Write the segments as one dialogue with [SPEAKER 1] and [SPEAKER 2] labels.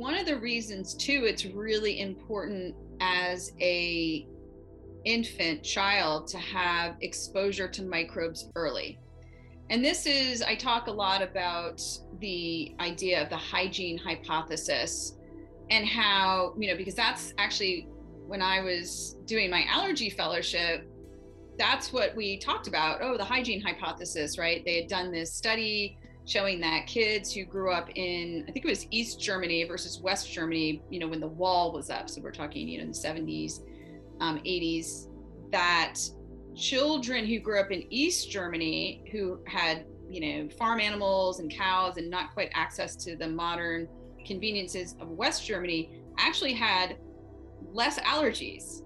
[SPEAKER 1] one of the reasons too it's really important as a infant child to have exposure to microbes early. And this is i talk a lot about the idea of the hygiene hypothesis and how you know because that's actually when i was doing my allergy fellowship that's what we talked about. Oh the hygiene hypothesis right? They had done this study showing that kids who grew up in i think it was east germany versus west germany you know when the wall was up so we're talking you know in the 70s um, 80s that children who grew up in east germany who had you know farm animals and cows and not quite access to the modern conveniences of west germany actually had less allergies.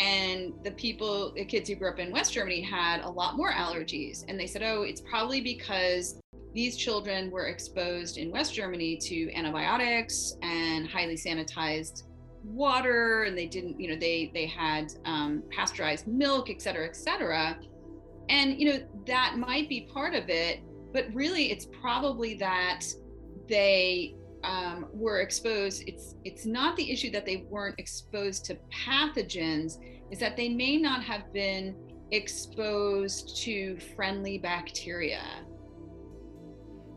[SPEAKER 1] And the people the kids who grew up in west germany had a lot more allergies. And they said oh it's probably because these children were exposed in West Germany to antibiotics and highly sanitized water, and they didn't, you know, they they had um, pasteurized milk, et cetera, et cetera. And you know that might be part of it, but really it's probably that they um, were exposed. It's it's not the issue that they weren't exposed to pathogens, is that they may not have been exposed to friendly bacteria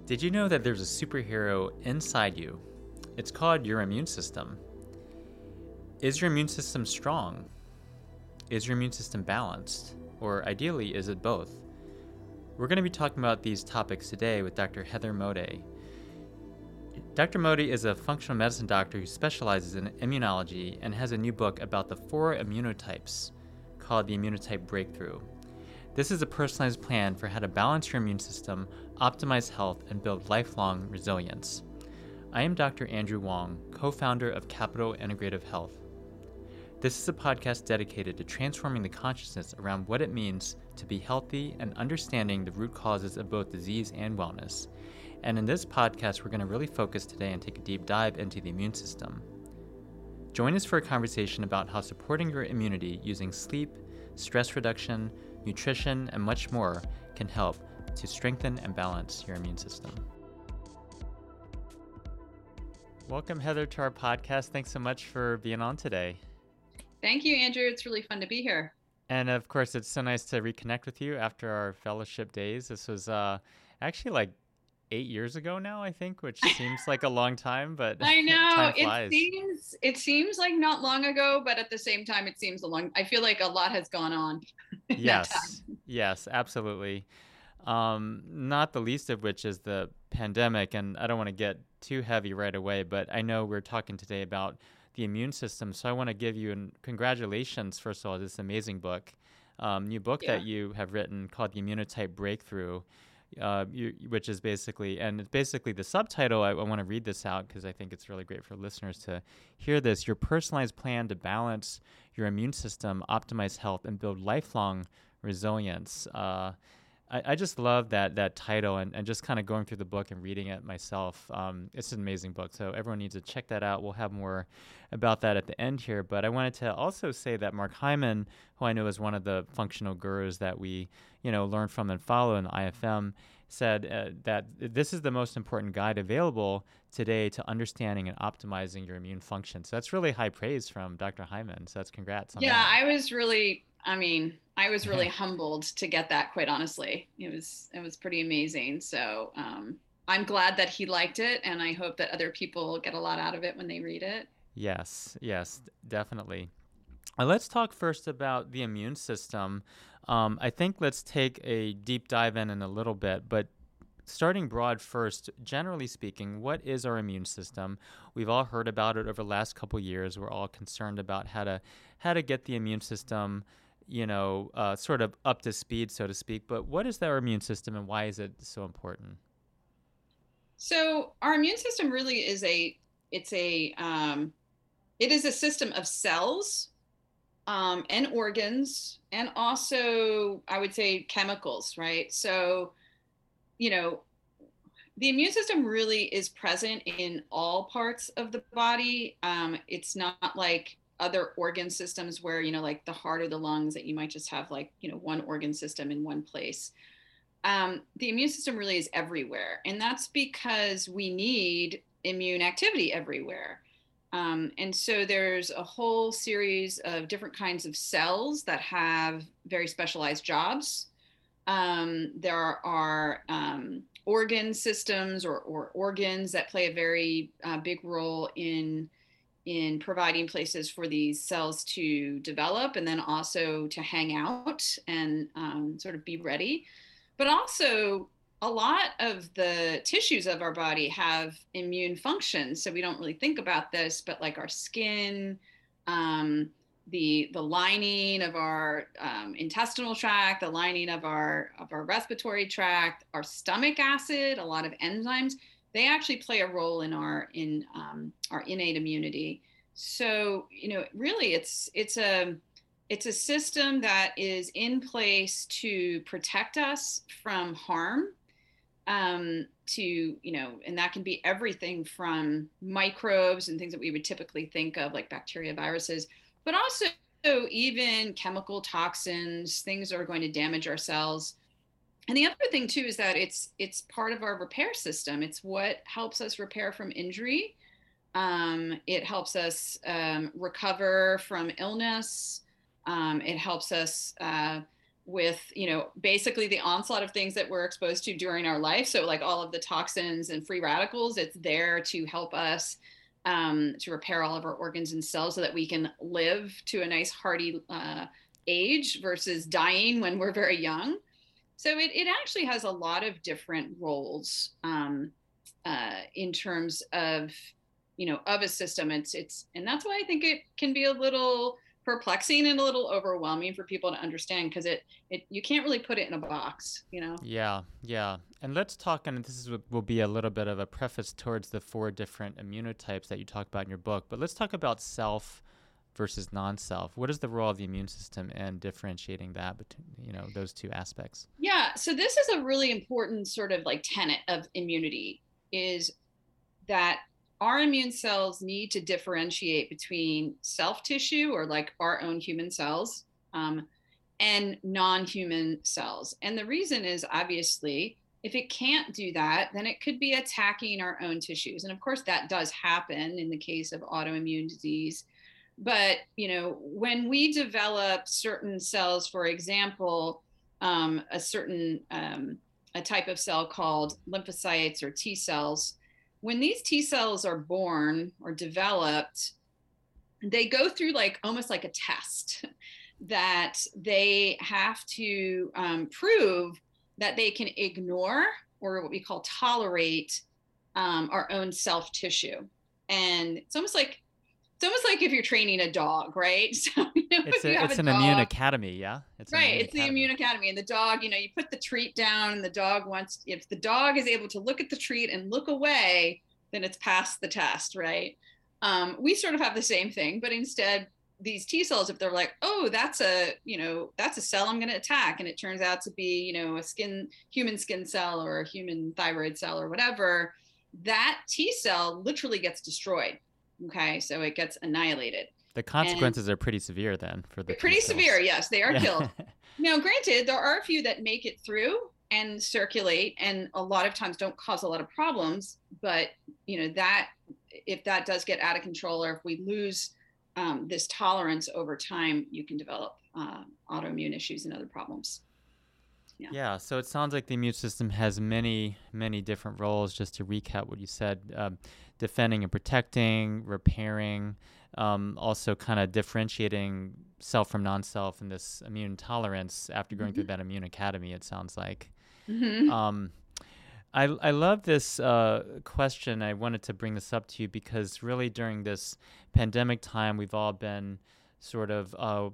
[SPEAKER 2] did you know that there's a superhero inside you? It's called your immune system. Is your immune system strong? Is your immune system balanced? Or ideally, is it both? We're going to be talking about these topics today with Dr. Heather Moday. Dr. Moday is a functional medicine doctor who specializes in immunology and has a new book about the four immunotypes called the Immunotype Breakthrough. This is a personalized plan for how to balance your immune system, optimize health, and build lifelong resilience. I am Dr. Andrew Wong, co founder of Capital Integrative Health. This is a podcast dedicated to transforming the consciousness around what it means to be healthy and understanding the root causes of both disease and wellness. And in this podcast, we're going to really focus today and take a deep dive into the immune system. Join us for a conversation about how supporting your immunity using sleep, stress reduction, nutrition, and much more can help to strengthen and balance your immune system. Welcome, Heather, to our podcast. Thanks so much for being on today.
[SPEAKER 1] Thank you, Andrew. It's really fun to be here.
[SPEAKER 2] And of course, it's so nice to reconnect with you after our fellowship days. This was uh, actually like eight years ago now, I think, which seems like a long time, but
[SPEAKER 1] I know it seems it seems like not long ago, but at the same time, it seems a long. I feel like a lot has gone on.
[SPEAKER 2] yes, yes, absolutely. Um, not the least of which is the pandemic, and I don't want to get too heavy right away, but I know we're talking today about the immune system, so I want to give you and congratulations first of all this amazing book, um, new book yeah. that you have written called the Immunotype Breakthrough uh, you, which is basically, and it's basically the subtitle. I, I want to read this out because I think it's really great for listeners to hear this. Your personalized plan to balance your immune system, optimize health, and build lifelong resilience. Uh, I, I, just love that that title and, and just kind of going through the book and reading it myself. Um, it's an amazing book, so everyone needs to check that out. We'll have more about that at the end here, but I wanted to also say that Mark Hyman, who I know is one of the functional gurus that we you know learn from and follow in the IFM, said uh, that this is the most important guide available today to understanding and optimizing your immune function. So that's really high praise from Dr. Hyman. So that's congrats.
[SPEAKER 1] yeah, that. I was really I mean, I was really humbled to get that. Quite honestly, it was it was pretty amazing. So um, I'm glad that he liked it, and I hope that other people get a lot out of it when they read it.
[SPEAKER 2] Yes, yes, definitely. Uh, let's talk first about the immune system. Um, I think let's take a deep dive in in a little bit, but starting broad first, generally speaking, what is our immune system? We've all heard about it over the last couple years. We're all concerned about how to how to get the immune system you know, uh, sort of up to speed, so to speak. But what is our immune system and why is it so important?
[SPEAKER 1] So our immune system really is a it's a um, it is a system of cells um, and organs and also I would say chemicals, right? So you know the immune system really is present in all parts of the body. Um, it's not like other organ systems where you know like the heart or the lungs that you might just have like you know one organ system in one place um, the immune system really is everywhere and that's because we need immune activity everywhere. Um, and so there's a whole series of different kinds of cells that have very specialized jobs. Um, there are um, organ systems or, or, organs that play a very uh, big role in in providing places for these cells to develop and then also to hang out and um, sort of be ready. But also, a lot of the tissues of our body have immune functions. So we don't really think about this, but like our skin, um, the the lining of our um, intestinal tract, the lining of our of our respiratory tract, our stomach acid, a lot of enzymes they actually play a role in our in um, our innate immunity. So you know, really, it's it's a it's a system that is in place to protect us from harm. Um, to you know, and that can be everything from microbes and things that we would typically think of like bacteria, viruses, but also even chemical toxins, things that are going to damage our cells and the other thing too is that it's it's part of our repair system. It's what helps us repair from injury. Um, it helps us um, recover from illness. Um, it helps us uh, with you know basically the onslaught of things that we're exposed to during our life. So like all of the toxins and free radicals it's there to help us um, to repair all of our organs and cells so that we can live to a nice hearty uh, age versus dying when we're very young so it, it actually has a lot of different roles um, uh, in terms of, you know, of a system. It's it's and that's why I think it can be a little perplexing and a little overwhelming for people to understand because it it you can't really put it in a box, you know.
[SPEAKER 2] Yeah, yeah. And let's talk, and this is will be a little bit of a preface towards the four different immunotypes that you talk about in your book. But let's talk about self versus non-self what is the role of the immune system and differentiating that between you know those two aspects?
[SPEAKER 1] Yeah so this is a really important sort of like tenet of immunity is that our immune cells need to differentiate between self tissue or like our own human cells um, and non-human cells. And the reason is obviously if it can't do that then it could be attacking our own tissues. And of course that does happen in the case of autoimmune disease but you know when we develop certain cells for example um, a certain um, a type of cell called lymphocytes or t cells when these t cells are born or developed they go through like almost like a test that they have to um, prove that they can ignore or what we call tolerate um, our own self tissue. And it's almost like it's almost like if you're training a dog, right? So
[SPEAKER 2] you know, it's, a, it's an dog, immune academy, yeah.
[SPEAKER 1] It's right. It's academy. the immune academy, and the dog. You know, you put the treat down, and the dog wants. If the dog is able to look at the treat and look away, then it's passed the test, right? Um, we sort of have the same thing, but instead, these T cells, if they're like, oh, that's a you know that's a cell I'm going to attack, and it turns out to be you know a skin human skin cell or a human thyroid cell or whatever, that T cell literally gets destroyed Okay, so it gets annihilated.
[SPEAKER 2] The consequences and are pretty severe then for the
[SPEAKER 1] pretty severe. Yes, they are yeah. killed. now, granted, there are a few that make it through and circulate, and a lot of times don't cause a lot of problems. But you know that if that does get out of control, or if we lose um, this tolerance over time, you can develop uh, autoimmune issues and other problems.
[SPEAKER 2] Yeah. yeah. So it sounds like the immune system has many, many different roles. Just to recap what you said, um, defending and protecting, repairing, um, also kind of differentiating self from non-self and this immune tolerance after going mm-hmm. through that immune academy. It sounds like. Mm-hmm. Um, I, I love this uh, question. I wanted to bring this up to you because really during this pandemic time, we've all been sort of uh,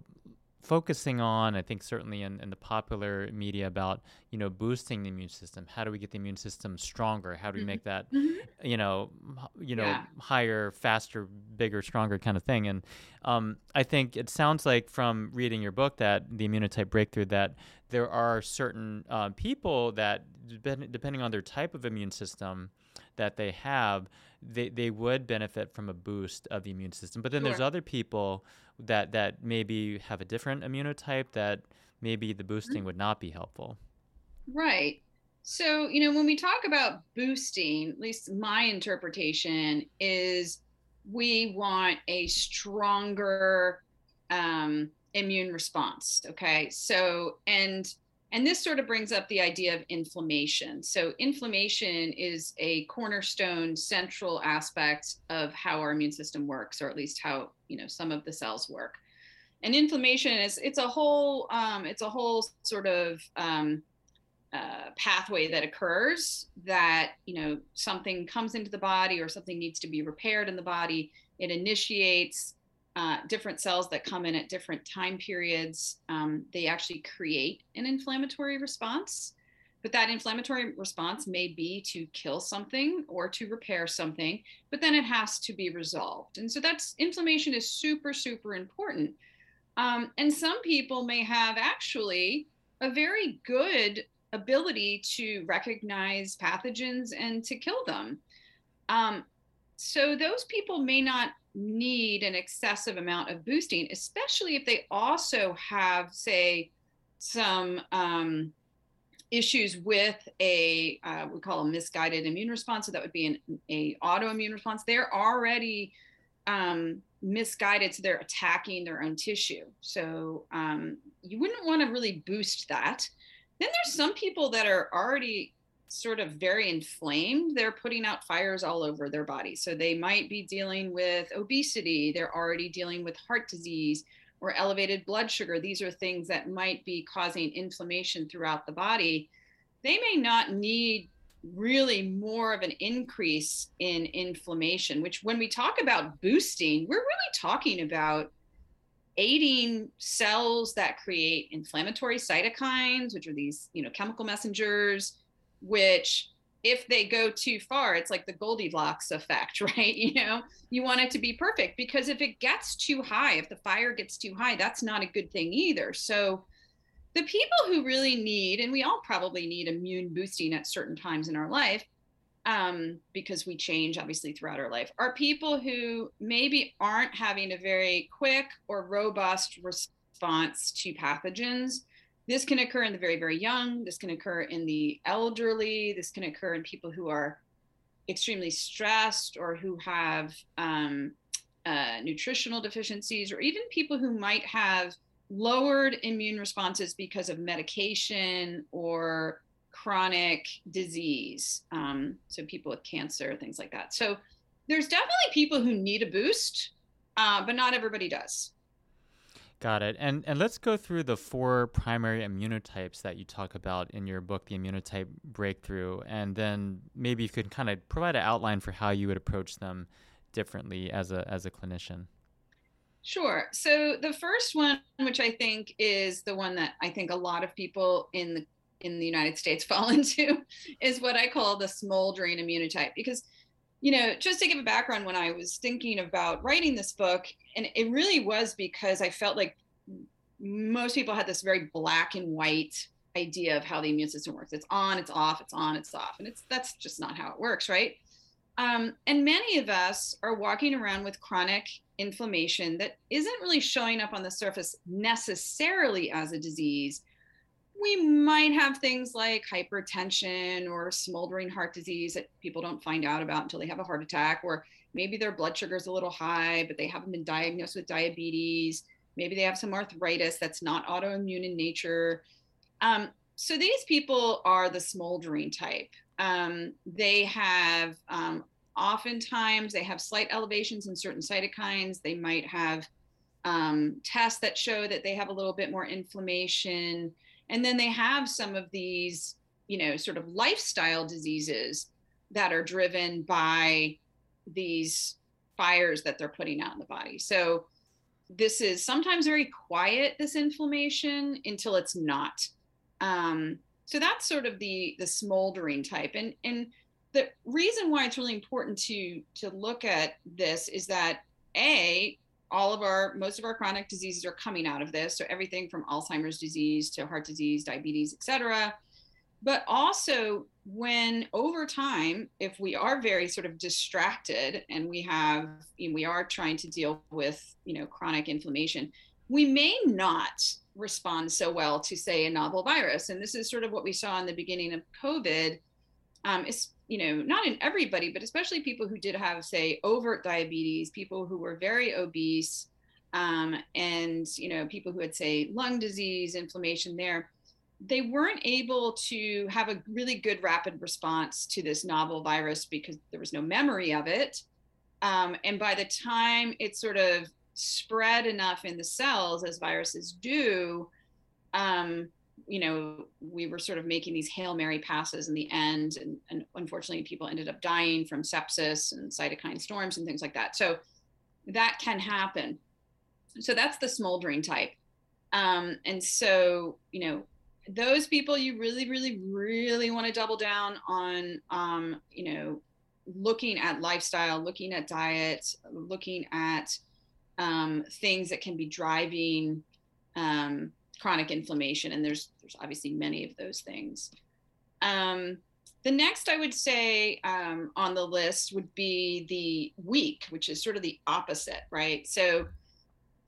[SPEAKER 2] focusing on, I think certainly in, in the popular media about, you know, boosting the immune system. How do we get the immune system stronger? How do we mm-hmm. make that, mm-hmm. you know, you know, yeah. higher, faster, bigger, stronger kind of thing? And um, I think it sounds like from reading your book that the immunotype breakthrough that there are certain uh, people that, depending on their type of immune system that they have, they, they would benefit from a boost of the immune system. But then sure. there's other people that that maybe have a different immunotype that maybe the boosting mm-hmm. would not be helpful.
[SPEAKER 1] Right. So, you know, when we talk about boosting, at least my interpretation is we want a stronger um, immune response. Okay. So, and and this sort of brings up the idea of inflammation. So, inflammation is a cornerstone central aspect of how our immune system works, or at least how you know some of the cells work. And inflammation is it's a whole um, it's a whole sort of um, uh, pathway that occurs that you know something comes into the body or something needs to be repaired in the body. It initiates uh, different cells that come in at different time periods, um, they actually create an inflammatory response. But that inflammatory response may be to kill something or to repair something, but then it has to be resolved. And so that's inflammation is super, super important. Um, and some people may have actually a very good ability to recognize pathogens and to kill them. Um, so those people may not need an excessive amount of boosting, especially if they also have, say, some um, issues with a uh, we call a misguided immune response. So that would be an a autoimmune response. They're already um, misguided, so they're attacking their own tissue. So um, you wouldn't want to really boost that. Then there's some people that are already sort of very inflamed, they're putting out fires all over their body. So they might be dealing with obesity, they're already dealing with heart disease or elevated blood sugar. These are things that might be causing inflammation throughout the body. They may not need really more of an increase in inflammation, which when we talk about boosting, we're really talking about aiding cells that create inflammatory cytokines, which are these, you know, chemical messengers which if they go too far, it's like the Goldilocks effect, right? You know, you want it to be perfect because if it gets too high, if the fire gets too high, that's not a good thing either. So, the people who really need, and we all probably need immune boosting at certain times in our life, um, because we change obviously throughout our life, are people who maybe aren't having a very quick or robust response to pathogens this can occur in the very, very young. This can occur in the elderly. This can occur in people who are extremely stressed or who have um, uh, nutritional deficiencies, or even people who might have lowered immune responses because of medication or chronic disease. Um, so, people with cancer, things like that. So, there's definitely people who need a boost, uh, but not everybody does.
[SPEAKER 2] Got it. And and let's go through the four primary immunotypes that you talk about in your book, The Immunotype Breakthrough, and then maybe you could kind of provide an outline for how you would approach them differently as a as a clinician.
[SPEAKER 1] Sure. So the first one, which I think is the one that I think a lot of people in the in the United States fall into, is what I call the smoldering immunotype because you know, just to give a background, when I was thinking about writing this book, and it really was because I felt like most people had this very black and white idea of how the immune system works. It's on, it's off, it's on, it's off, and it's that's just not how it works, right? Um, and many of us are walking around with chronic inflammation that isn't really showing up on the surface necessarily as a disease, we might have things like hypertension or smoldering heart disease that people don't find out about until they have a heart attack, or maybe their blood sugar is a little high, but they haven't been diagnosed with diabetes. Maybe they have some arthritis that's not autoimmune in nature. Um, so these people are the smoldering type. Um, they have um, oftentimes they have slight elevations in certain cytokines. They might have um, tests that show that they have a little bit more inflammation and then they have some of these you know sort of lifestyle diseases that are driven by these fires that they're putting out in the body. So this is sometimes very quiet this inflammation until it's not. Um, so that's sort of the the smoldering type. And and the reason why it's really important to to look at this is that a all of our most of our chronic diseases are coming out of this so everything from alzheimer's disease to heart disease diabetes etc but also when over time if we are very sort of distracted and we have we are trying to deal with you know chronic inflammation we may not respond so well to, say, a novel virus. And this is sort of what we saw in the beginning of COVID. Um, you know, not in everybody, but especially people who did have, say, overt diabetes, people who were very obese, um, and, you know, people who had, say, lung disease, inflammation there. They weren't able to have a really good rapid response to this novel virus because there was no memory of it. Um, and by the time it sort of spread enough in the cells as viruses do, um, you know, we were sort of making these Hail Mary passes in the end. And, and, unfortunately, people ended up dying from sepsis and cytokine storms and things like that. So that can happen. So that's the smoldering type. Um, and so, you know, those people you really, really, really want to double down on, um, you know, looking at lifestyle, looking at diet, looking at um, things that can be driving um, chronic inflammation, and there's there's obviously many of those things. Um, the next I would say um, on the list would be the weak, which is sort of the opposite, right? So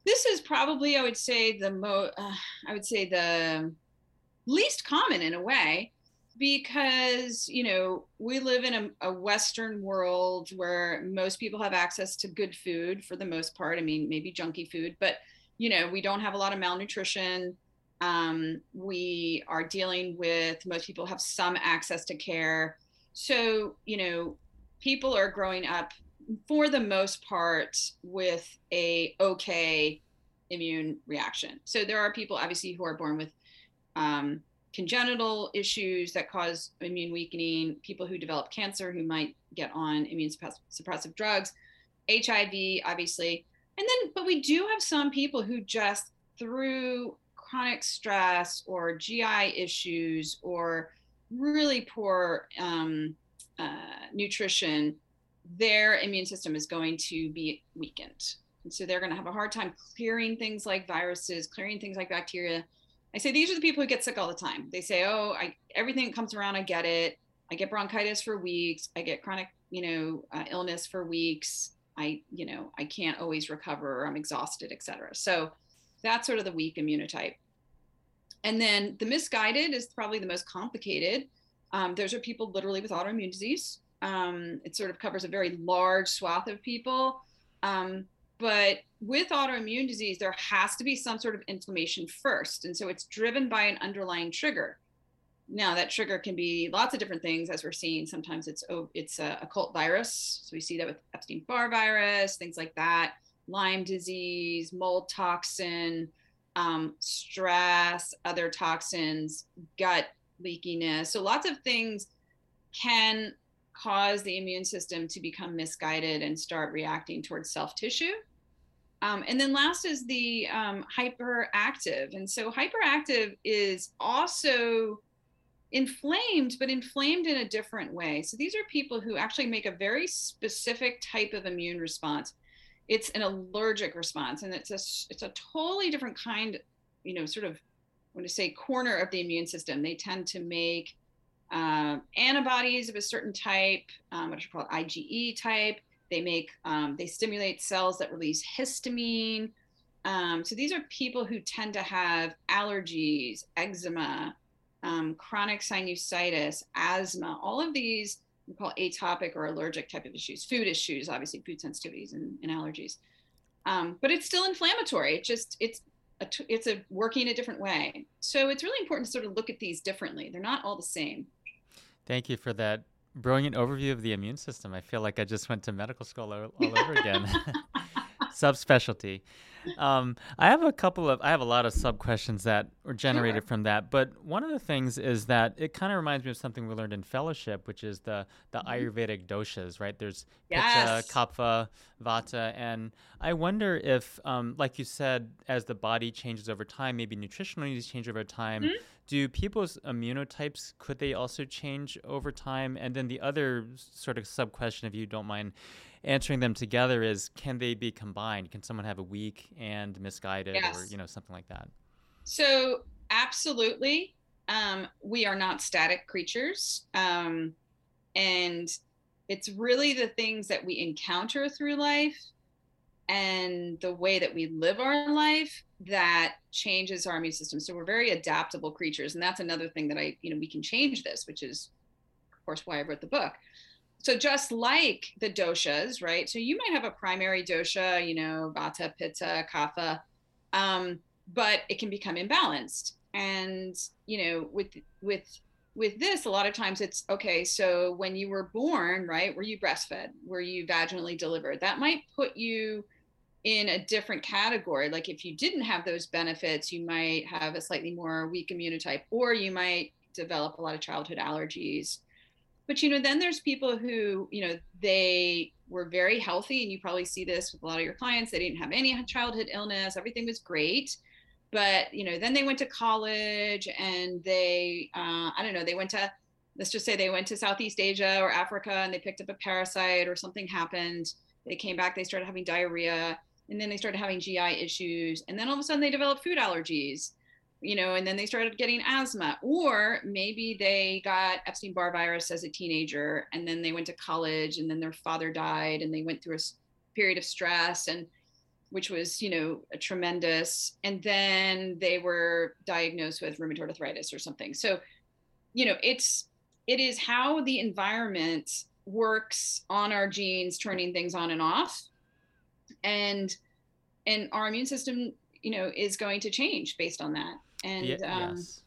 [SPEAKER 1] this is probably I would say the mo uh, I would say the least common in a way because you know we live in a, a, western world where most people have access to good food for the most part i mean maybe junky food but you know we don't have a lot of malnutrition um, we are dealing with most people have some access to care so you know people are growing up for the most part with a okay immune reaction so there are people obviously who are born with um, congenital issues that cause immune weakening, people who develop cancer who might get on immune suppressive drugs, HIV, obviously. And then, but we do have some people who just through chronic stress or GI issues or really poor um, uh, nutrition, their immune system is going to be weakened. And so they're going to have a hard time clearing things like viruses, clearing things like bacteria I say these are the people who get sick all the time. They say, "Oh, I everything comes around, I get it. I get bronchitis for weeks. I get chronic, you know, uh, illness for weeks. I, you know, I can't always recover. I'm exhausted, etc." So that's sort of the weak immunotype. And then the misguided is probably the most complicated. Um, those are people literally with autoimmune disease. Um, it sort of covers a very large swath of people. Um, but with autoimmune disease, there has to be some sort of inflammation first. And so it's driven by an underlying trigger. Now that trigger can be lots of different things, as we're seeing. Sometimes it's oh, it's a occult virus. So we see that with Epstein-Barr virus, things like that, Lyme disease, mold toxin, um, stress, other toxins, gut leakiness. So lots of things can cause the immune system to become misguided and start reacting towards self tissue. Um, and then last is the um, hyperactive. And so hyperactive is also inflamed, but inflamed in a different way. So these are people who actually make a very specific type of immune response. It's an allergic response, and it's a it's a totally different kind, you know, sort of I want to say corner of the immune system. They tend to make uh, antibodies of a certain type, um, what are called IgE type. They make um, they stimulate cells that release histamine. Um, so these are people who tend to have allergies, eczema, um, chronic sinusitis, asthma. All of these we call atopic or allergic type of issues. Food issues, obviously, food sensitivities and, and allergies. Um, but it's still inflammatory. It just it's a, it's a working in a different way. So it's really important to sort of look at these differently. They're not all the same.
[SPEAKER 2] Thank you for that brilliant overview of the immune system. I feel like I just went to medical school all, all over again. Subspecialty. Um, I have a couple of, I have a lot of sub questions that were generated sure. from that. But one of the things is that it kind of reminds me of something we learned in fellowship, which is the the mm-hmm. Ayurvedic doshas, right? There's yes. pitta, kapha, vata, and I wonder if, um, like you said, as the body changes over time, maybe nutritional needs change over time. Mm-hmm. Do people's immunotypes could they also change over time? And then the other sort of sub question, if you don't mind answering them together is can they be combined? Can someone have a weak and misguided yes. or, you know, something like that?
[SPEAKER 1] So, absolutely. Um, we are not static creatures. Um, and it's really the things that we encounter through life and the way that we live our life that changes our immune system. So we're very adaptable creatures. And that's another thing that I, you know, we can change this, which is, of course, why I wrote the book. So just like the doshas, right? So you might have a primary dosha, you know, vata, pitta, kapha, um, but it can become imbalanced. And you know, with with with this, a lot of times it's okay. So when you were born, right, were you breastfed? Were you vaginally delivered? That might put you in a different category. Like if you didn't have those benefits, you might have a slightly more weak immunotype, or you might develop a lot of childhood allergies. But you know, then there's people who, you know, they were very healthy, and you probably see this with a lot of your clients. They didn't have any childhood illness, everything was great. But you know, then they went to college and they, uh, I don't know, they went to let's just say they went to Southeast Asia or Africa and they picked up a parasite or something happened. They came back, they started having diarrhea and then they started having GI issues, and then all of a sudden they developed food allergies, you know, and then they started getting asthma, or maybe they got Epstein Barr virus as a teenager, and then they went to college, and then their father died, and they went through a period of stress, and which was, you know, tremendous, and then they were diagnosed with rheumatoid arthritis or something. So, you know, it's it is how the environment works on our genes, turning things on and off and and our immune system you know is going to change based on that. And yeah, um, yes.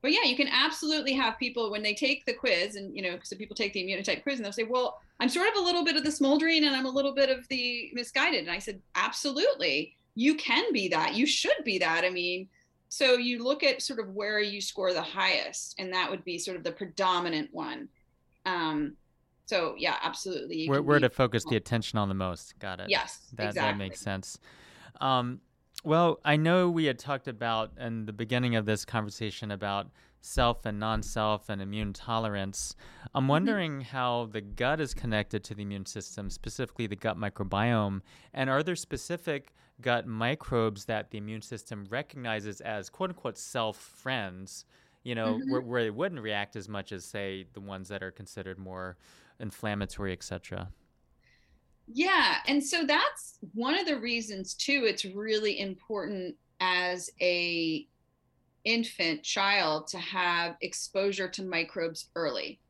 [SPEAKER 1] but yeah you can absolutely have people when they take the quiz and you know so people take the immunotype quiz and they'll say well i'm sort of a little bit of the smoldering and i'm a little bit of the misguided. And i said absolutely. You can be that. You should be that. I mean so you look at sort of where you score the highest and that would be sort of the predominant one. Um, so yeah, absolutely.
[SPEAKER 2] Where, where to focus the attention on the most. Got it.
[SPEAKER 1] Yes,
[SPEAKER 2] that,
[SPEAKER 1] exactly.
[SPEAKER 2] That makes sense. Um, well, I know we had talked about in the beginning of this conversation about self and non-self and immune tolerance. I'm mm-hmm. wondering mm-hmm. how the gut is connected to the immune system, specifically the gut microbiome, and are there specific gut microbes that the immune system recognizes as "quote unquote" self friends? You know, mm-hmm. where, where it wouldn't react as much as, say, the ones that are considered more inflammatory, etc.
[SPEAKER 1] Yeah, and so that's one of the reasons too. It's really important as a infant child to have exposure to microbes early.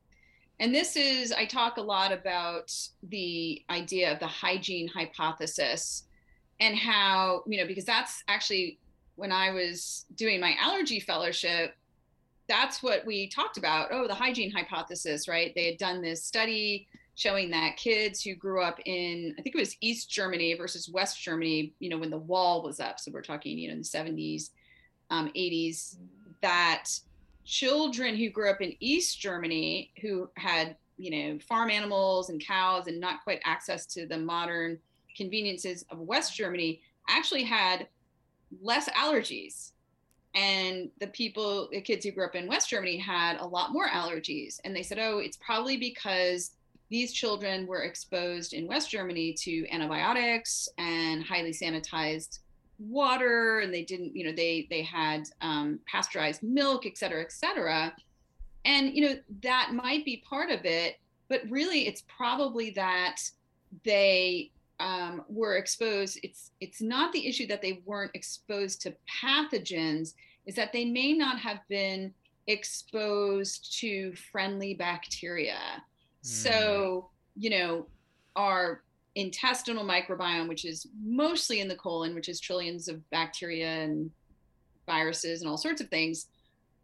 [SPEAKER 1] And this is, I talk a lot about the idea of the hygiene hypothesis and how, you know, because that's actually when I was doing my allergy fellowship, that's what we talked about. Oh, the hygiene hypothesis, right? They had done this study showing that kids who grew up in, I think it was East Germany versus West Germany, you know, when the wall was up. So we're talking, you know, in the 70s, um, 80s, that children who grew up in East Germany who had, you know, farm animals and cows and not quite access to the modern conveniences of West Germany actually had less allergies and the people the kids who grew up in west germany had a lot more allergies. And they said oh it's probably because these children were exposed in west germany to antibiotics and highly sanitized water. And they didn't you know they they had um, pasteurized milk et cetera et cetera. And you know that might be part of it but really it's probably that they um, were exposed it's it's not the issue that they weren't exposed to pathogens is that they may not have been exposed to friendly bacteria mm. so you know our intestinal microbiome which is mostly in the colon which is trillions of bacteria and viruses and all sorts of things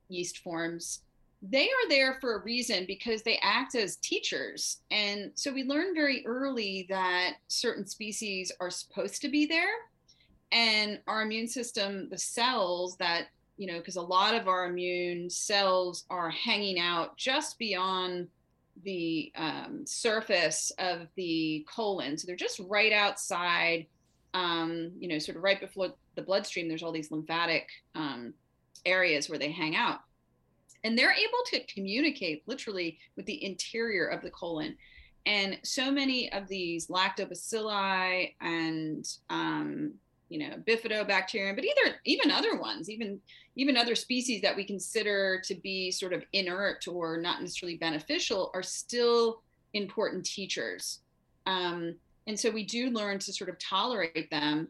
[SPEAKER 1] yeast forms they are there for a reason because they act as teachers. And so we learn very early that certain species are supposed to be there. And our immune system, the cells that, you know, because a lot of our immune cells are hanging out just beyond the um, surface of the colon. So they're just right outside, um, you know, sort of right before the bloodstream. There's all these lymphatic um, areas where they hang out and they're able to communicate literally with the interior of the colon. And so many of these lactobacilli and um, you know bifidobacterium but either even other ones even even other species that we consider to be sort of inert or not necessarily beneficial are still important teachers. Um, and so we do learn to sort of tolerate them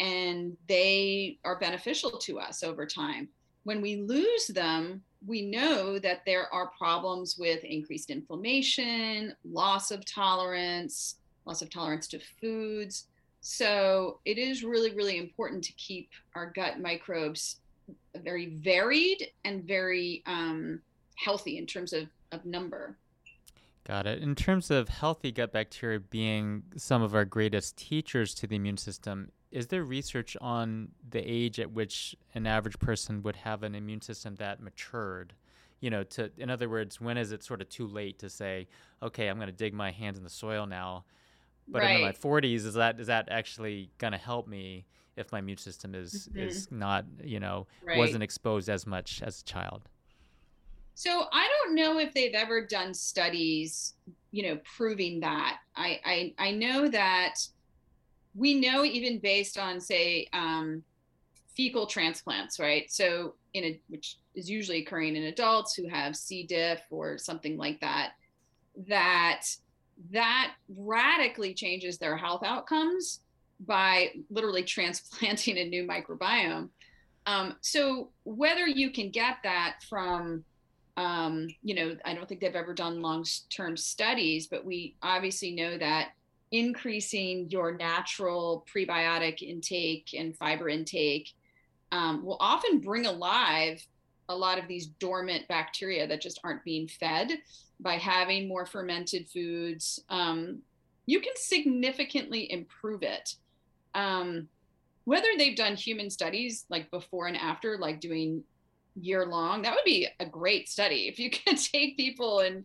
[SPEAKER 1] and they are beneficial to us over time. When we lose them we know that there are problems with increased inflammation loss of tolerance loss of tolerance to foods so it is really really important to keep our gut microbes very varied and very um, healthy in terms of, of number
[SPEAKER 2] Got it. In terms of healthy gut bacteria being some of our greatest teachers to the immune system, is there research on the age at which an average person would have an immune system that matured? You know, to in other words, when is it sort of too late to say, okay, I'm going to dig my hands in the soil now? But right. in my 40s, is that is that actually going to help me if my immune system is mm-hmm. is not, you know, right. wasn't exposed as much as a child?
[SPEAKER 1] So I don't know if they've ever done studies, you know, proving that. I I, I know that we know even based on say um, fecal transplants, right? So in a which is usually occurring in adults who have C. diff or something like that, that that radically changes their health outcomes by literally transplanting a new microbiome. Um, so whether you can get that from um, you know, I don't think they've ever done long term studies, but we obviously know that increasing your natural prebiotic intake and fiber intake um, will often bring alive a lot of these dormant bacteria that just aren't being fed by having more fermented foods. Um, you can significantly improve it. Um, whether they've done human studies like before and after, like doing year long that would be a great study. If you could take people and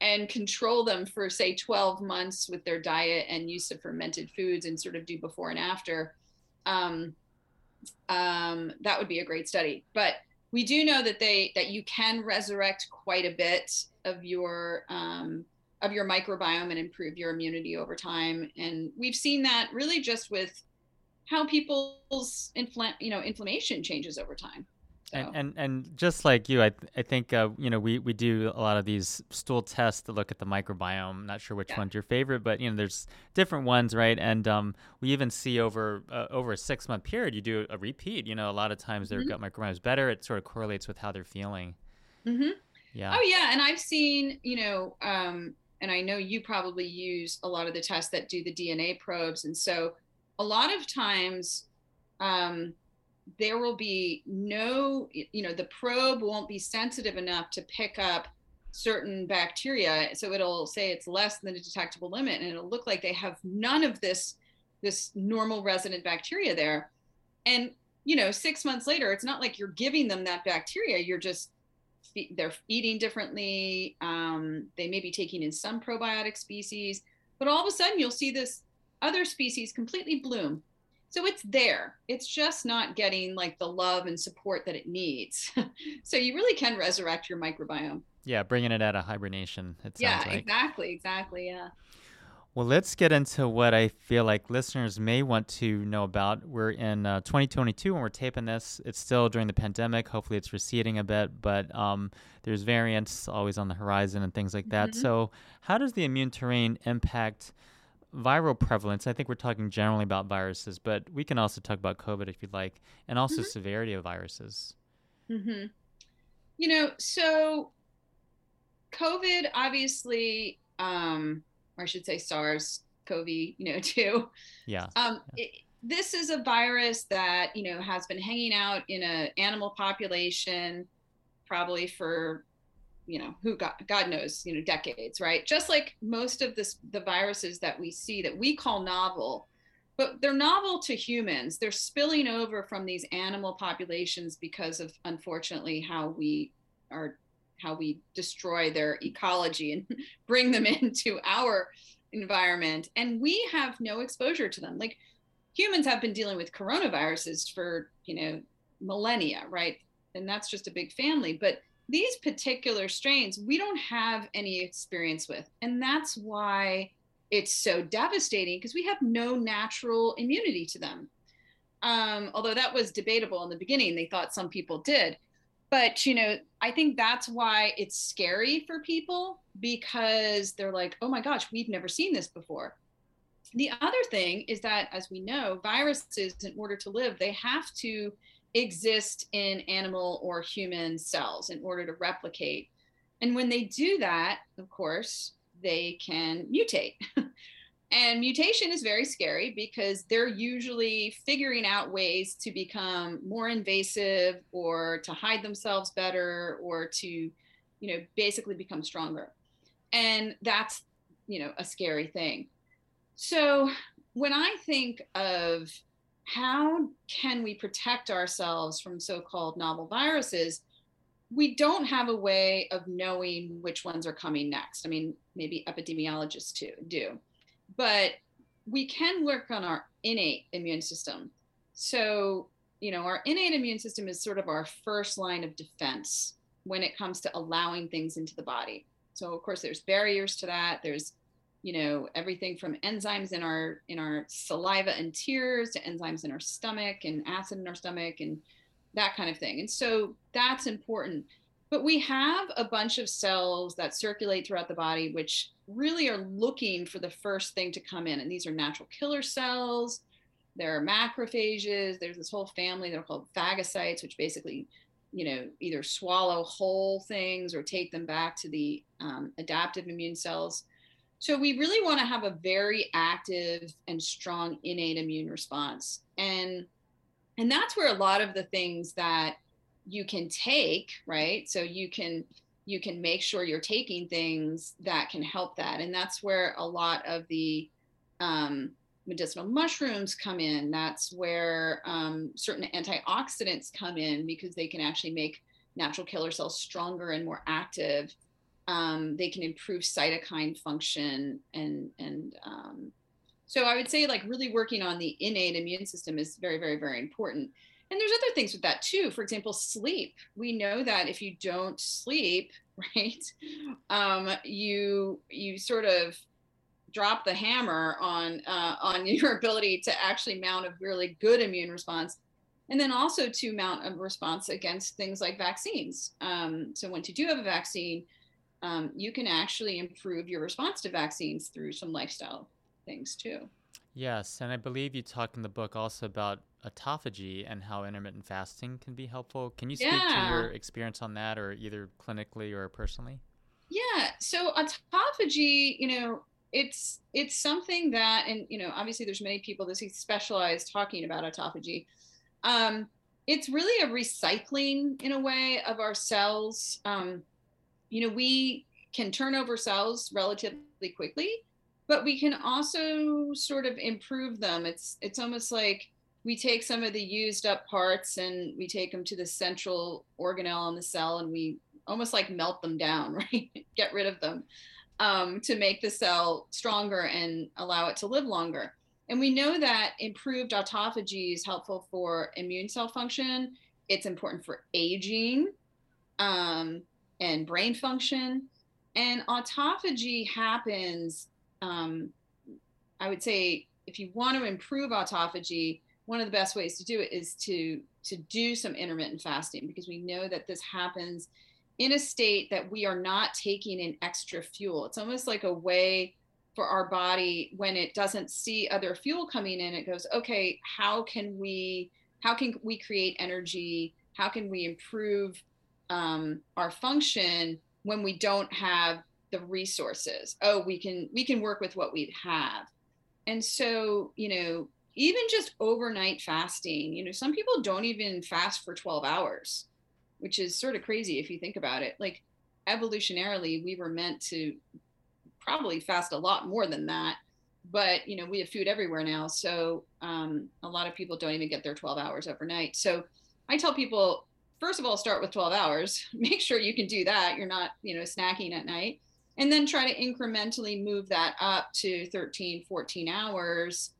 [SPEAKER 1] and control them for say 12 months with their diet and use of fermented foods and sort of do before and after um, um, that would be a great study. But we do know that they that you can resurrect quite a bit of your um, of your microbiome and improve your immunity over time. And we've seen that really just with how people's infl- you know inflammation changes over time
[SPEAKER 2] and, and and just like you, I th- I think uh, you know we, we do a lot of these stool tests to look at the microbiome. I'm not sure which yeah. one's your favorite, but you know there's different ones, right? And um, we even see over uh, over a six month period, you do a repeat. You know, a lot of times their mm-hmm. gut microbiome is better. It sort of correlates with how they're feeling.
[SPEAKER 1] Mm-hmm. Yeah. Oh yeah, and I've seen you know, um, and I know you probably use a lot of the tests that do the DNA probes, and so a lot of times. Um, there will be no, you know, the probe won't be sensitive enough to pick up certain bacteria. So it'll say it's less than the detectable limit, and it'll look like they have none of this this normal resident bacteria there. And you know, six months later, it's not like you're giving them that bacteria. You're just they're eating differently. Um, they may be taking in some probiotic species, but all of a sudden you'll see this other species completely bloom so it's there. It's just not getting like the love and support that it needs. So you really can resurrect your microbiome.
[SPEAKER 2] Yeah bringing it out of hibernation it
[SPEAKER 1] yeah
[SPEAKER 2] like.
[SPEAKER 1] exactly exactly yeah.
[SPEAKER 2] Well let's get into what i feel like listeners may want to know about. We're in uh, 2022 when we're taping this. It's still during the pandemic. Hopefully it's receding a bit but um, there's variants always on the horizon and things like that. Mm-hmm. so how does the immune terrain impact viral prevalence, I think we're talking generally about viruses, but we can also talk about COVID if you'd like, and also mm-hmm. severity of viruses.
[SPEAKER 1] Mm-hmm. You know, so COVID obviously, um, or I should say SARS CoV, you know, too.
[SPEAKER 2] Yeah.
[SPEAKER 1] Um, yeah. It, this is a virus that you know has been hanging out in an animal population probably for you know who got god knows you know decades right? Just like most of this the viruses that we see that we call novel but they're novel to humans. They're spilling over from these animal populations because of unfortunately how we are how we destroy their ecology and bring them into our environment. And we have no exposure to them. Like humans have been dealing with coronaviruses for you know millennia right? And that's just a big family but these particular strains we don't have any experience with and that's why it's so devastating because we have no natural immunity to them. Um, although that was debatable in the beginning they thought some people did. But you know i think that's why it's scary for people because they're like oh my gosh we've never seen this before. The other thing is that, as we know, viruses, in order to live, they have to exist in animal or human cells in order to replicate. And when they do that, of course, they can mutate. and mutation is very scary because they're usually figuring out ways to become more invasive or to hide themselves better or to, you know, basically become stronger. And that's, you know, a scary thing. So when I think of how can we protect ourselves from so-called novel viruses, we don't have a way of knowing which ones are coming next. I mean, maybe epidemiologists too do, but we can work on our innate immune system. So, you know, our innate immune system is sort of our first line of defense when it comes to allowing things into the body. So, of course, there's barriers to that. There's you know everything from enzymes in our in our saliva and tears to enzymes in our stomach and acid in our stomach and that kind of thing. And so that's important. But we have a bunch of cells that circulate throughout the body which really are looking for the first thing to come in. And these are natural killer cells. There are macrophages. There's this whole family that are called phagocytes which basically you know either swallow whole things or take them back to the um, adaptive immune cells so we really want to have a very active and strong innate immune response. And and that's where a lot of the things that you can take, right? So you can you can make sure you're taking things that can help that. And that's where a lot of the um, medicinal mushrooms come in. That's where um, certain antioxidants come in because they can actually make natural killer cells stronger and more active um, they can improve cytokine function and and um, so i would say like really working on the innate immune system is very very very important. And there's other things with that too. For example sleep. We know that if you don't sleep right um, you you sort of drop the hammer on uh, on your ability to actually mount a really good immune response and then also to mount a response against things like vaccines. Um, so once you do have a vaccine um, you can actually improve your response to vaccines through some lifestyle things too.
[SPEAKER 2] Yes, and I believe you talk in the book also about autophagy and how intermittent fasting can be helpful. Can you speak yeah. to your experience on that, or either clinically or personally?
[SPEAKER 1] Yeah, so autophagy, you know, it's it's something that, and you know, obviously there's many people that specialize talking about autophagy. Um, it's really a recycling in a way of our cells. Um, you know, we can turn over cells relatively quickly, but we can also sort of improve them. It's it's almost like we take some of the used up parts and we take them to the central organelle in the cell and we almost like melt them down, right? Get rid of them um, to make the cell stronger and allow it to live longer. And we know that improved autophagy is helpful for immune cell function. It's important for aging. Um, and brain function. And autophagy happens, um, I would say, if you want to improve autophagy, one of the best ways to do it is to to do some intermittent fasting because we know that this happens in a state that we are not taking in extra fuel. It's almost like a way for our body when it doesn't see other fuel coming in, it goes, okay, how can we how can we create energy? How can we improve um, our function when we don't have the resources. Oh we can we can work with what we have. And so you know even just overnight fasting you know some people don't even fast for 12 hours which is sort of crazy if you think about it. Like evolutionarily we were meant to probably fast a lot more than that but you know we have food everywhere now so um, a lot of people don't even get their 12 hours overnight. So i tell people first of all start with 12 hours. Make sure you can do that. You're not you know snacking at night. And then try to incrementally move that up to 13 14 hours.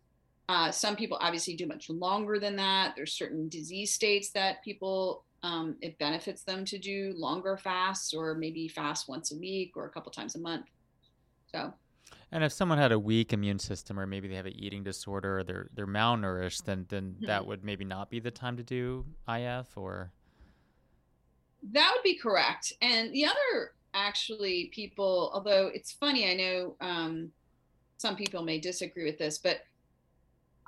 [SPEAKER 1] Uh, some people obviously do much longer than that. There's certain disease states that people um, it benefits them to do longer fasts or maybe fast once a week or a couple times a month. So.
[SPEAKER 2] And if someone had a weak immune system, or maybe they have an eating disorder, or they're they're malnourished, then then mm-hmm. that would maybe not be the time to do IF, or
[SPEAKER 1] that would be correct. And the other actually people, although it's funny, I know um, some people may disagree with this, but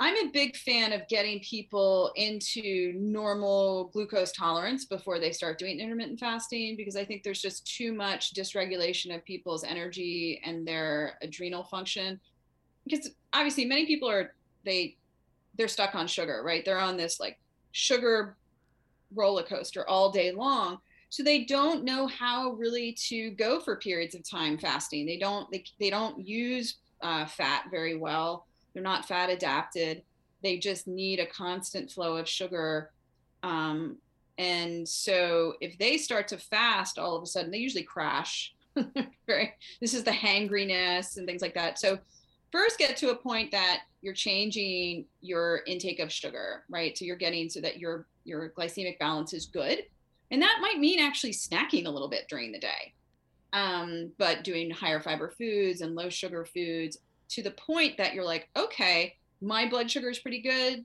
[SPEAKER 1] I'm a big fan of getting people into normal glucose tolerance before they start doing intermittent fasting because I think there's just too much dysregulation of people's energy and their adrenal function. Because obviously, many people are they they're stuck on sugar, right? They're on this like sugar roller coaster all day long. So they don't know how really to go for periods of time fasting. They don't they, they don't use uh, fat very well they're not fat adapted. They just need a constant flow of sugar. Um, and so if they start to fast, all of a sudden they usually crash. right? This is the hangriness and things like that. So first get to a point that you're changing your intake of sugar, right? So you're getting so that your your glycemic balance is good. And that might mean actually snacking a little bit during the day. Um, but doing higher fiber foods and low sugar foods to the point that you're like, okay, my blood sugar is pretty good.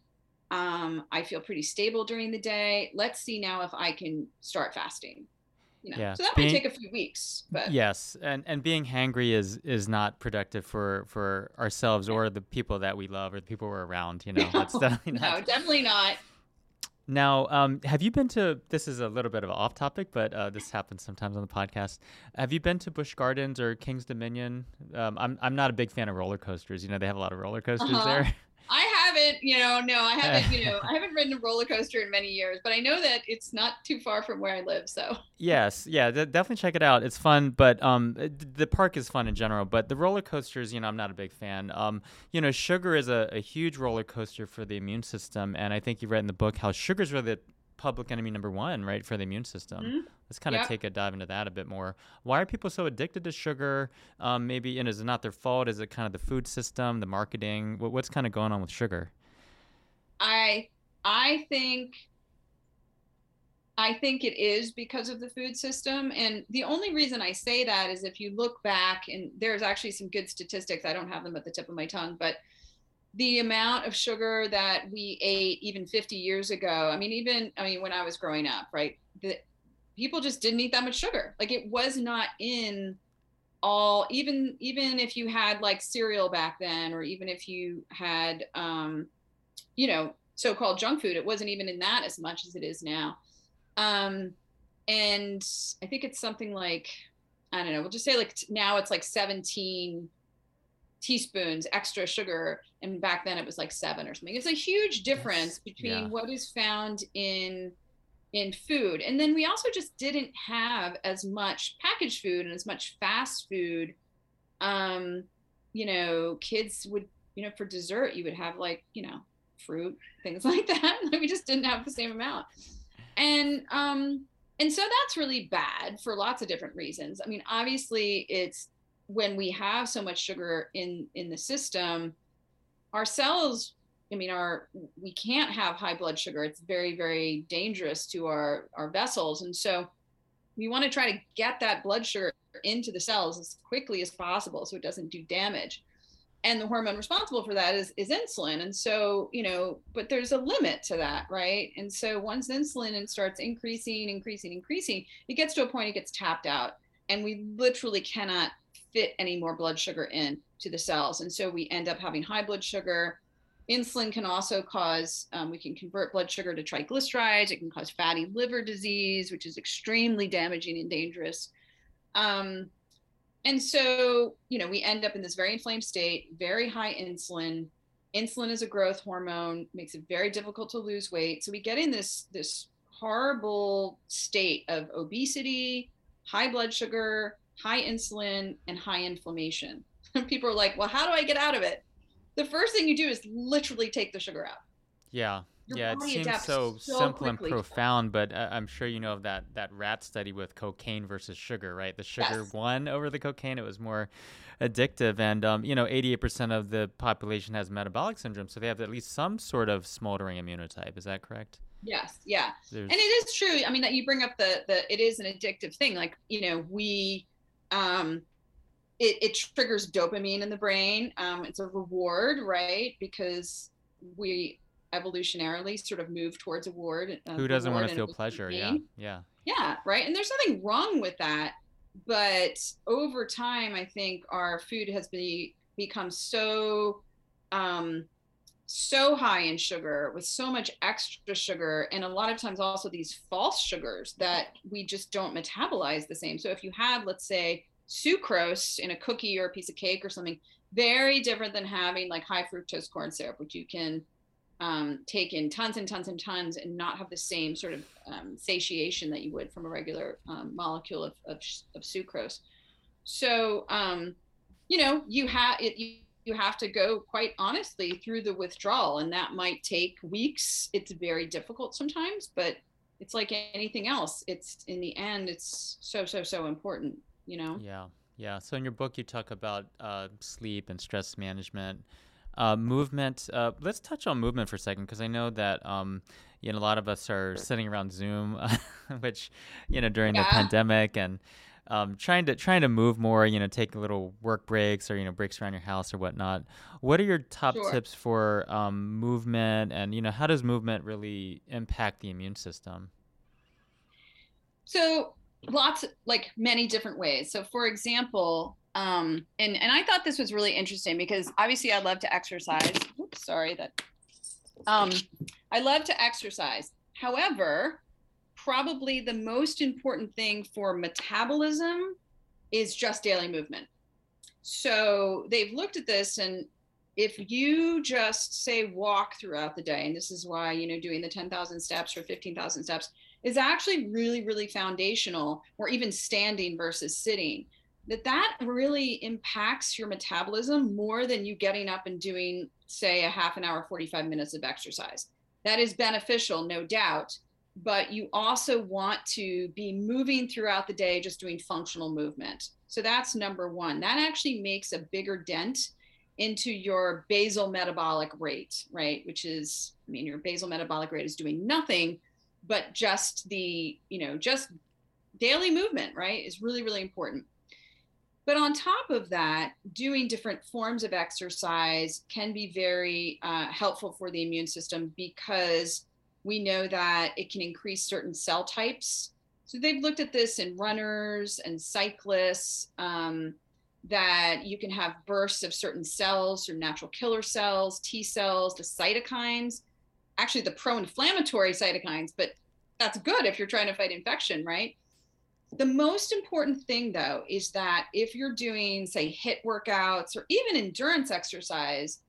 [SPEAKER 1] Um, I feel pretty stable during the day. Let's see now if I can start fasting. You know? Yeah. So that being, might take a few weeks. But
[SPEAKER 2] yes, and and being hangry is is not productive for for ourselves or the people that we love or the people we're around. You know,
[SPEAKER 1] no, that's definitely not. No, definitely not.
[SPEAKER 2] Now, um, have you been to? This is a little bit of an off topic, but uh, this happens sometimes on the podcast. Have you been to Busch Gardens or King's Dominion? Um, I'm I'm not a big fan of roller coasters. You know, they have a lot of roller coasters uh-huh. there.
[SPEAKER 1] I haven't, you know, no, I haven't, you know, I haven't ridden a roller coaster in many years, but I know that it's not too far from where I live. So
[SPEAKER 2] yes, yeah, d- definitely check it out. It's fun, but um, the park is fun in general. But the roller coasters, you know, I'm not a big fan. Um, you know, sugar is a, a huge roller coaster for the immune system, and I think you read in the book how sugar is really the public enemy number one, right, for the immune system. Mm-hmm. Let's kind of yep. take a dive into that a bit more. Why are people so addicted to sugar? Um, maybe, and is it not their fault? Is it kind of the food system, the marketing? What, what's kind of going on with sugar?
[SPEAKER 1] I I think I think it is because of the food system. And the only reason I say that is if you look back, and there's actually some good statistics, I don't have them at the tip of my tongue, but the amount of sugar that we ate even 50 years ago, I mean, even, I mean, when I was growing up, right, the, people just didn't eat that much sugar. Like it was not in all, even, even if you had like cereal back then, or even if you had, um, you know, so-called junk food. It wasn't even in that as much as it is now. Um, and I think it's something like, I don't know, we'll just say like now it's like 17 teaspoons extra sugar. And back then it was like seven or something. It's a huge difference between yeah. what is found in in food. And then we also just didn't have as much packaged food and as much fast food. Um, you know, kids would, you know, for dessert, you would have like, you know, fruit, things like that. we just didn't have the same amount. And um and so that's really bad for lots of different reasons. I mean, obviously it's when we have so much sugar in in the system, our cells I mean, our we can't have high blood sugar. It's very, very dangerous to our our vessels, and so we want to try to get that blood sugar into the cells as quickly as possible so it doesn't do damage. And the hormone responsible for that is is insulin. And so you know but there's a limit to that right? And so once insulin starts increasing increasing increasing it gets to a point it gets tapped out. And we literally cannot fit any more blood sugar in to the cells and so we end up having high blood sugar insulin can also cause um, we can convert blood sugar to triglycerides it can cause fatty liver disease which is extremely damaging and dangerous um, and so, you know, we end up in this very inflamed state, very high insulin. Insulin is a growth hormone, makes it very difficult to lose weight. So we get in this this horrible state of obesity, high blood sugar, high insulin, and high inflammation. People are like, "Well, how do I get out of it?" The first thing you do is literally take the sugar out.
[SPEAKER 2] Yeah. Your yeah, it seems so, so simple and profound, but uh, I'm sure you know of that that rat study with cocaine versus sugar, right? The sugar yes. won over the cocaine; it was more addictive, and um, you know, 88% of the population has metabolic syndrome, so they have at least some sort of smoldering immunotype. Is that correct?
[SPEAKER 1] Yes, yeah, There's... and it is true. I mean, that you bring up the the it is an addictive thing. Like you know, we um, it, it triggers dopamine in the brain. Um, it's a reward, right? Because we evolutionarily sort of move towards award.
[SPEAKER 2] Uh, Who doesn't want to feel pleasure? Yeah, yeah,
[SPEAKER 1] yeah, right. And there's nothing wrong with that, but over time, I think our food has be, become so um, so high in sugar with so much extra sugar and a lot of times also these false sugars that we just don't metabolize the same so if you have let's say sucrose in a cookie or a piece of cake or something very different than having like high fructose corn syrup which you can um, take in tons and tons and tons and not have the same sort of um, satiation that you would from a regular um, molecule of, of, of, sucrose. So, um, you know, you have it, you, you have to go quite honestly through the withdrawal, and that might take weeks. It's very difficult sometimes, but it's like anything else. It's in the end, it's so, so, so important, you know?
[SPEAKER 2] Yeah. Yeah. So in your book, you talk about uh, sleep and stress management. Uh, movement. Uh, let's touch on movement for a second because I know that um, you know a lot of us are sitting around Zoom, which you know during yeah. the pandemic and um, trying to trying to move more. You know, take little work breaks or you know breaks around your house or whatnot. What are your top sure. tips for um, movement and you know how does movement really impact the immune system?
[SPEAKER 1] So lots like many different ways. So for example, um, and and I thought this was really interesting because obviously I love to exercise. Oops, sorry that. Um, I love to exercise. However, probably the most important thing for metabolism is just daily movement. So they've looked at this and if you just say walk throughout the day and this is why you know doing the 10,000 steps or 15,000 steps is actually really really foundational or even standing versus sitting that that really impacts your metabolism more than you getting up and doing say a half an hour 45 minutes of exercise that is beneficial no doubt but you also want to be moving throughout the day just doing functional movement. So that's number one. That actually makes a bigger dent into your basal metabolic rate right? Which is i mean your basal metabolic rate is doing nothing but just the you know just daily movement right is really really important. But on top of that, doing different forms of exercise can be very uh, helpful for the immune system because we know that it can increase certain cell types. So they've looked at this in runners and cyclists. Um, that you can have bursts of certain cells or natural killer cells, T cells, the cytokines, actually the pro inflammatory cytokines, but that's good if you're trying to fight infection, right? The most important thing, though, is that if you're doing, say, HIIT workouts or even endurance exercise,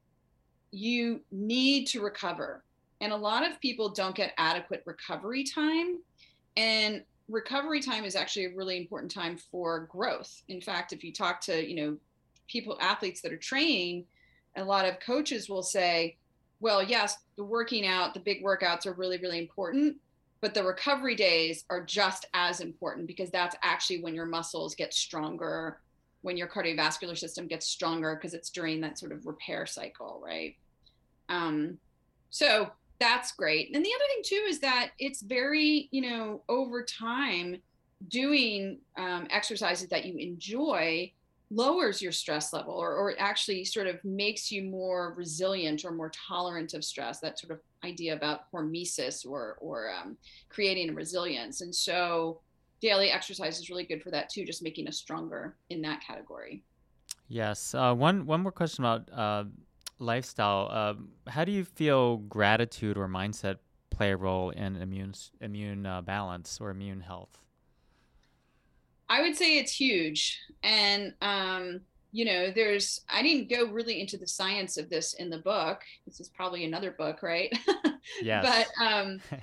[SPEAKER 1] you need to recover. And a lot of people don't get adequate recovery time. And recovery time is actually a really important time for growth. In fact, if you talk to, you know, people, athletes that are training, a lot of coaches will say, well, yes, the working out, the big workouts are really, really important, but the recovery days are just as important because that's actually when your muscles get stronger when your cardiovascular system gets stronger because it's during that sort of repair cycle right um, so that's great. And the other thing too is that it's very you know over time doing um, exercises that you enjoy lowers your stress level or, or actually sort of makes you more resilient or more tolerant of stress that sort of idea about hormesis or or um, creating resilience. And so daily exercise is really good for that too just making us stronger in that category.
[SPEAKER 2] Yes. Uh, one one more question about uh, lifestyle uh, how do you feel gratitude or mindset play a role in immune immune uh, balance or immune health
[SPEAKER 1] I would say it's huge. And, um, you know, there's, I didn't go really into the science of this in the book. This is probably another book, right?
[SPEAKER 2] yes.
[SPEAKER 1] but um,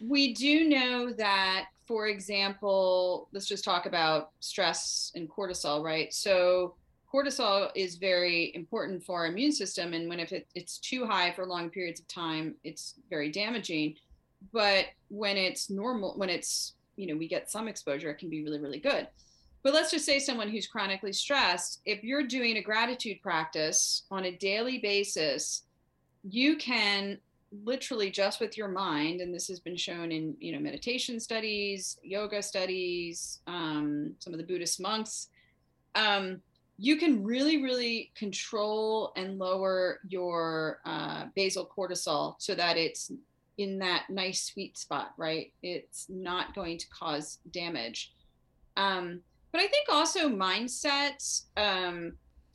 [SPEAKER 1] we do know that, for example, let's just talk about stress and cortisol, right? So, cortisol is very important for our immune system. And when if it, it's too high for long periods of time, it's very damaging. But when it's normal, when it's you know we get some exposure it can be really really good but let's just say someone who's chronically stressed if you're doing a gratitude practice on a daily basis you can literally just with your mind and this has been shown in you know meditation studies yoga studies um, some of the buddhist monks um, you can really really control and lower your uh, basal cortisol so that it's in that nice sweet spot, right? It's not going to cause damage. Um, but I think also mindset, um,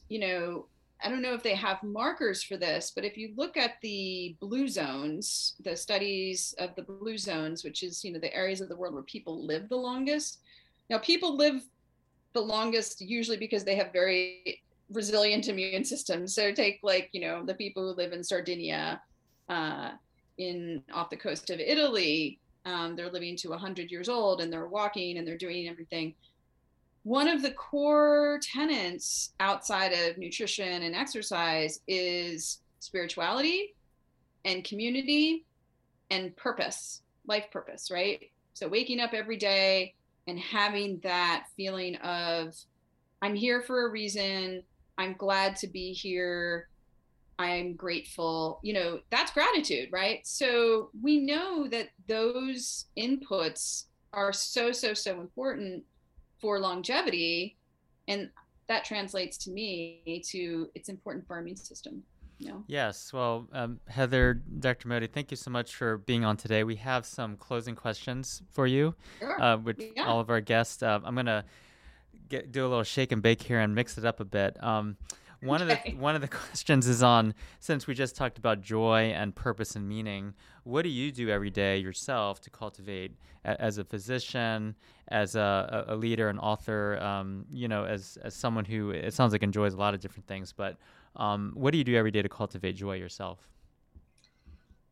[SPEAKER 1] you know, I don't know if they have markers for this, but if you look at the blue zones, the studies of the blue zones, which is you know the areas of the world where people live the longest. Now, people live the longest usually because they have very resilient immune systems. So take like you know the people who live in Sardinia, uh, in off the coast of Italy, um, they're living to 100 years old and they're walking and they're doing everything one of the core tenets outside of nutrition and exercise is spirituality and community and purpose, life purpose, right? So waking up every day and having that feeling of, I'm here for a reason. I'm glad to be here. I'm grateful. You know, that's gratitude, right? So we know that those inputs are so, so, so important for longevity and that translates to me to it's important for our immune system know?
[SPEAKER 2] yes well um, heather dr Moday thank you so much for being on today we have some closing questions for you
[SPEAKER 1] sure.
[SPEAKER 2] uh, with yeah. all of our guests uh, i'm going to do a little shake and bake here and mix it up a bit um, one okay. of the one of the questions is on since we just talked about joy and purpose and meaning. What do you do every day yourself to cultivate as a physician, as a, a leader, an author? Um, you know, as as someone who it sounds like enjoys a lot of different things. But um, what do you do every day to cultivate joy yourself?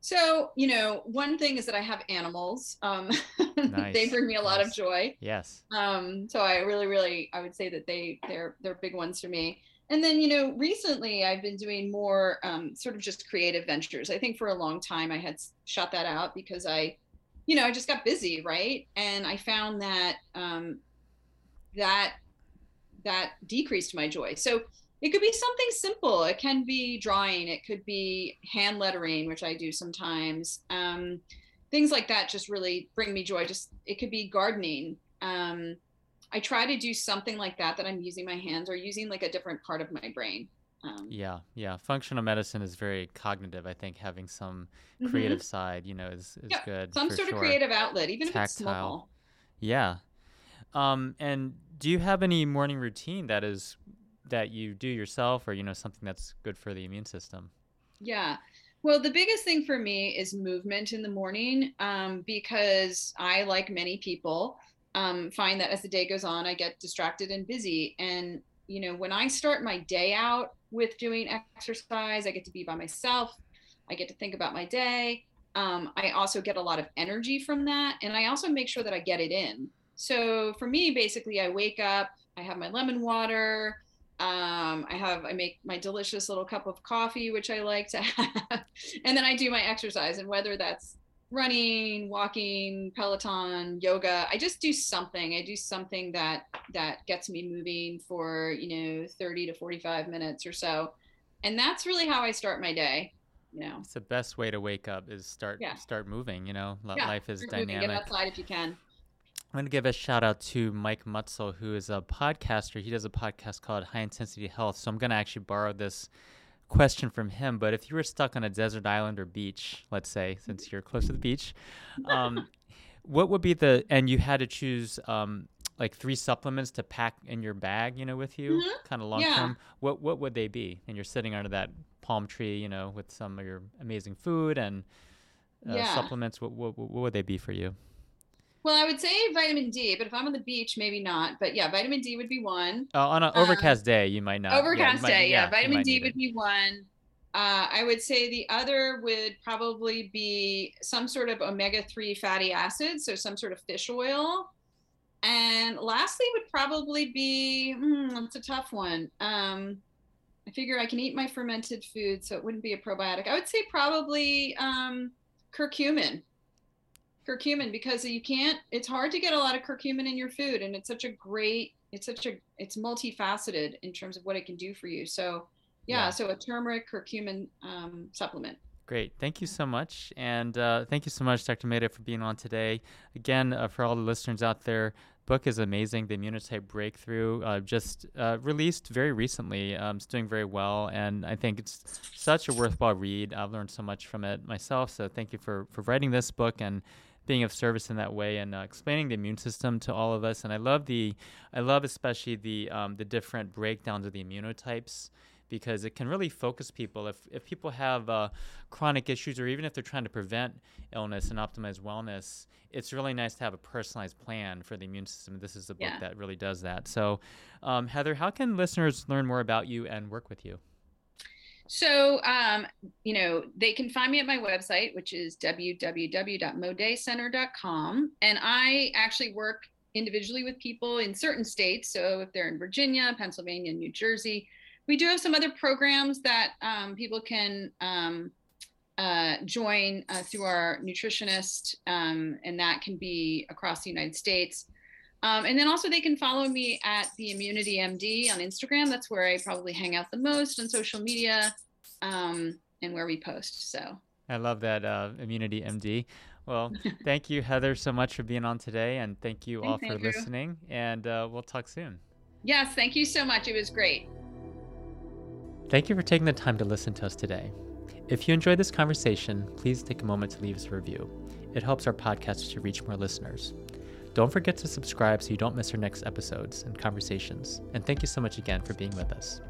[SPEAKER 1] So, you know, one thing is that I have animals. Um, nice. they bring me a lot nice. of joy.
[SPEAKER 2] Yes.
[SPEAKER 1] Um, so I really, really, I would say that they they're they're big ones for me and then you know recently i've been doing more um, sort of just creative ventures i think for a long time i had shut that out because i you know i just got busy right and i found that um, that that decreased my joy so it could be something simple it can be drawing it could be hand lettering which i do sometimes um, things like that just really bring me joy just it could be gardening um, I try to do something like that that I'm using my hands or using like a different part of my brain.
[SPEAKER 2] Um, yeah, yeah. Functional medicine is very cognitive. I think having some mm-hmm. creative side, you know, is, is
[SPEAKER 1] yeah,
[SPEAKER 2] good.
[SPEAKER 1] Some sort
[SPEAKER 2] sure.
[SPEAKER 1] of creative outlet, even Tactile. if it's small.
[SPEAKER 2] Yeah. Um, and do you have any morning routine that is that you do yourself, or you know, something that's good for the immune system?
[SPEAKER 1] Yeah. Well, the biggest thing for me is movement in the morning um, because I, like many people, um, find that as the day goes on, I get distracted and busy. And, you know, when I start my day out with doing exercise, I get to be by myself. I get to think about my day. Um, I also get a lot of energy from that. And I also make sure that I get it in. So for me, basically, I wake up, I have my lemon water. Um, I have, I make my delicious little cup of coffee, which I like to have. and then I do my exercise. And whether that's running walking peloton yoga i just do something i do something that that gets me moving for you know 30 to 45 minutes or so and that's really how i start my day you know
[SPEAKER 2] it's the best way to wake up is start yeah. start moving you know
[SPEAKER 1] yeah,
[SPEAKER 2] life is dynamic
[SPEAKER 1] moving, get outside if you can
[SPEAKER 2] I'm going to give a shout out to Mike Mutzel, who is a podcaster. He does a podcast called High Intensity Health. So I'm going to actually borrow this question from him, but if you were stuck on a desert island or beach, let's say, since you're close to the beach, um, what would be the and you had to choose um, like three supplements to pack in your bag, you know, with you, mm-hmm. kind of long term. Yeah. What what would they be? And you're sitting under that palm tree, you know, with some of your amazing food and uh, yeah. supplements. What, what what would they be for you?
[SPEAKER 1] Well, I would say vitamin D, but if I'm on the beach, maybe not. But yeah, vitamin D would be one.
[SPEAKER 2] Uh, on an overcast um, day, you might not.
[SPEAKER 1] Overcast yeah, day, yeah. yeah vitamin D would it. be one. Uh, I would say the other would probably be some sort of omega 3 fatty acids, so some sort of fish oil. And lastly, would probably be mm, that's a tough one. Um, I figure I can eat my fermented food, so it wouldn't be a probiotic. I would say probably um, curcumin curcumin because you can't it's hard to get a lot of curcumin in your food and it's such a great it's such a it's multifaceted in terms of what it can do for you so yeah, yeah. so a turmeric curcumin um, supplement
[SPEAKER 2] Great. Thank you so much. And uh, thank you so much, Dr. Moday, for being on today. Again, uh, for all the listeners out there, book is amazing. The Immunotype Breakthrough, uh, just uh, released very recently. Um, it's doing very well. And I think it's such a worthwhile read. I've learned so much from it myself. So thank you for, for writing this book and being of service in that way and uh, explaining the immune system to all of us. And I love the, I love especially the um, the different breakdowns of the immunotypes because it can really focus people. If, if people have uh, chronic issues or even if they're trying to prevent illness and optimize wellness, it's really nice to have a personalized plan for the immune system. This is a book
[SPEAKER 1] Yeah.
[SPEAKER 2] that really does that. So, um, Heather, how can listeners learn more about you and work with you?
[SPEAKER 1] So, um, you know, they can find me at my website, which is www.modaycenter.com. And I actually work individually with people in certain states. So, if they're in Virginia, Pennsylvania, New Jersey, we do have some other programs that um, people can um, uh, join uh, through our nutritionist, um, and that can be across the United States. Um, and then also they can follow me at the Immunity MD on Instagram. That's where I probably hang out the most on social media um, and where we post. So
[SPEAKER 2] I love that uh, Immunity MD. Well, thank you, Heather, so much for being on today, and thank you all for
[SPEAKER 1] Andrew.
[SPEAKER 2] listening. And uh, we'll talk soon.
[SPEAKER 1] yes, thank you so much. It was great.
[SPEAKER 2] Thank you for taking the time to listen to us today. If you enjoyed this conversation, please take a moment to leave us a review. It helps our podcast to reach more listeners. Don't forget to subscribe so you don't miss our next episodes and conversations. And thank you so much again for being with us.